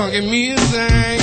funky music.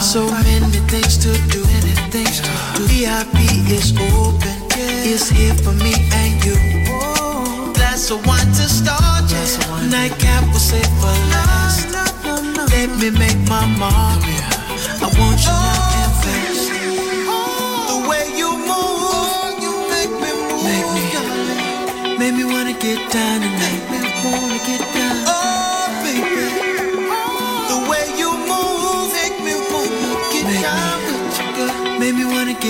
So many things to do, many things to do. VIP is open, it's here for me and you. That's the one to start you. Nightcap will safe for last. Let me make my mark. I want you.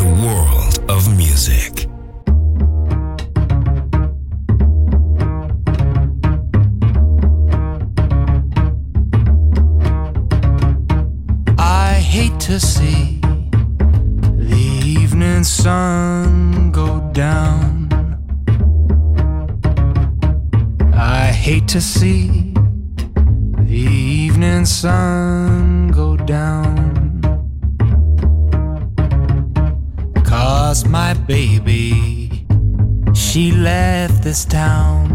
The world of music. I hate to see the evening sun go down. I hate to see the evening sun go down. was my baby. She left this town.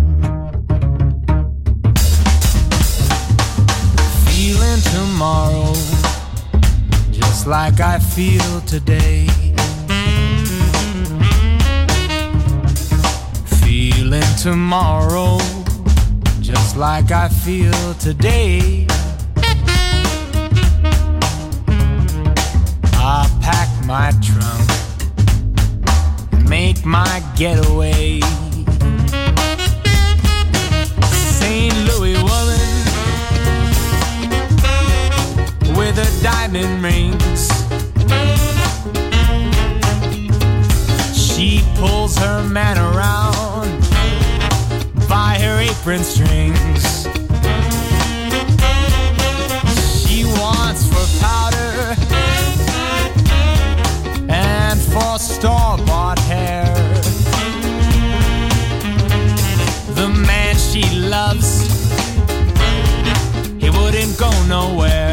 Feeling tomorrow just like I feel today. Feeling tomorrow just like I feel today. I pack my my getaway. St. Louis woman with her diamond rings. She pulls her man around by her apron strings. She wants for powder and for store bought hair. loves. He wouldn't go nowhere.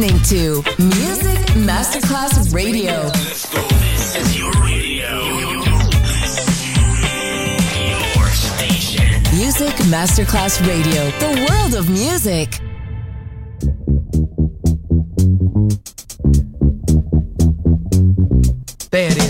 listening to Music Masterclass Radio. This is your radio. Your station. Music Masterclass Radio, the world of music. There it is.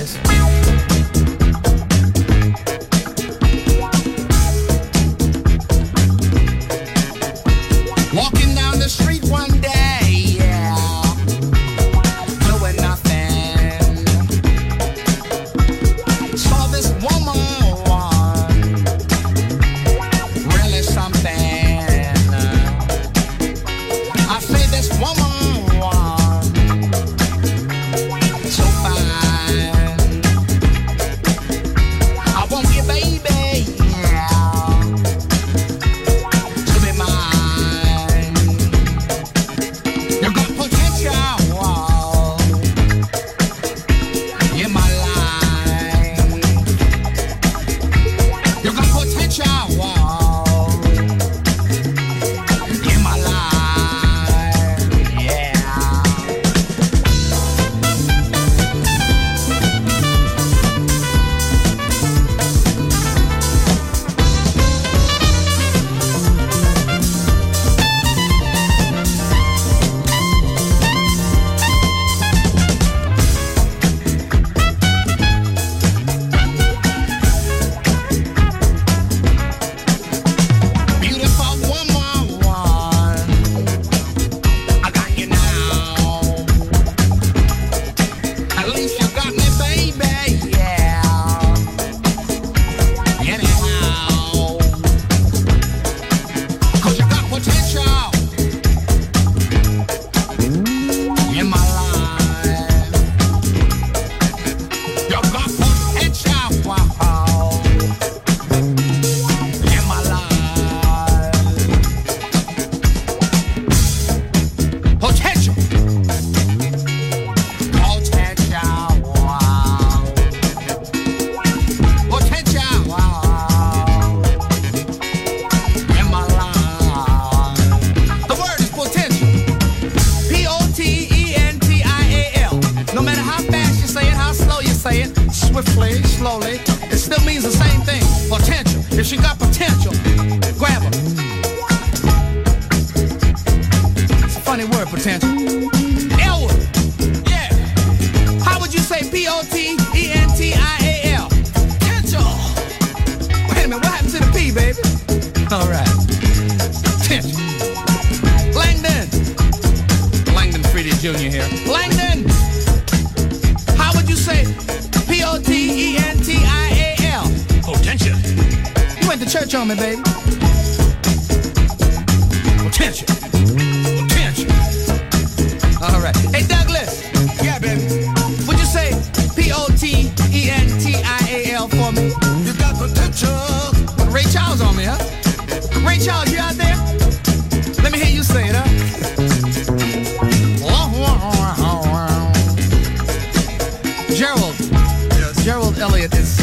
Elliott is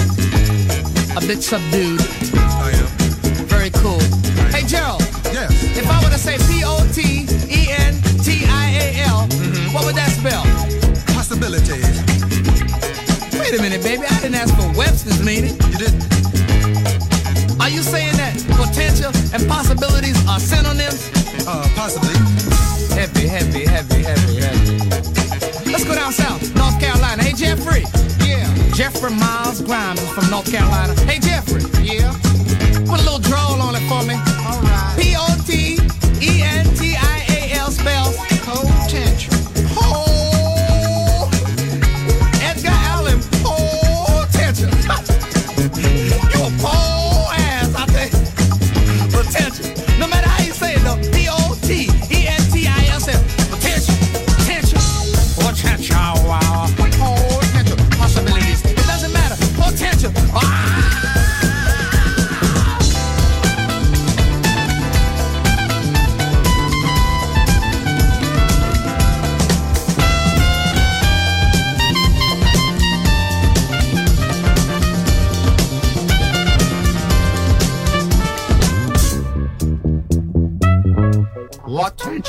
a bit subdued. I am. Very cool. Hey, Gerald. Yes. If I were to say P O T E N T I A L, what would that spell? Possibilities. Wait a minute, baby. I didn't ask for Webster's meaning. You didn't. Are you saying that potential and possibilities are synonyms? Uh, possibly. Heavy, heavy, heavy, heavy, heavy. Let's go down south, North Carolina. Hey, Jeffrey. Jeffrey Miles Grimes from North Carolina. Hey, Jeffrey. Yeah. Put a little drawl on it for me. All right. P O T E N T I A L spells Potential. Oh,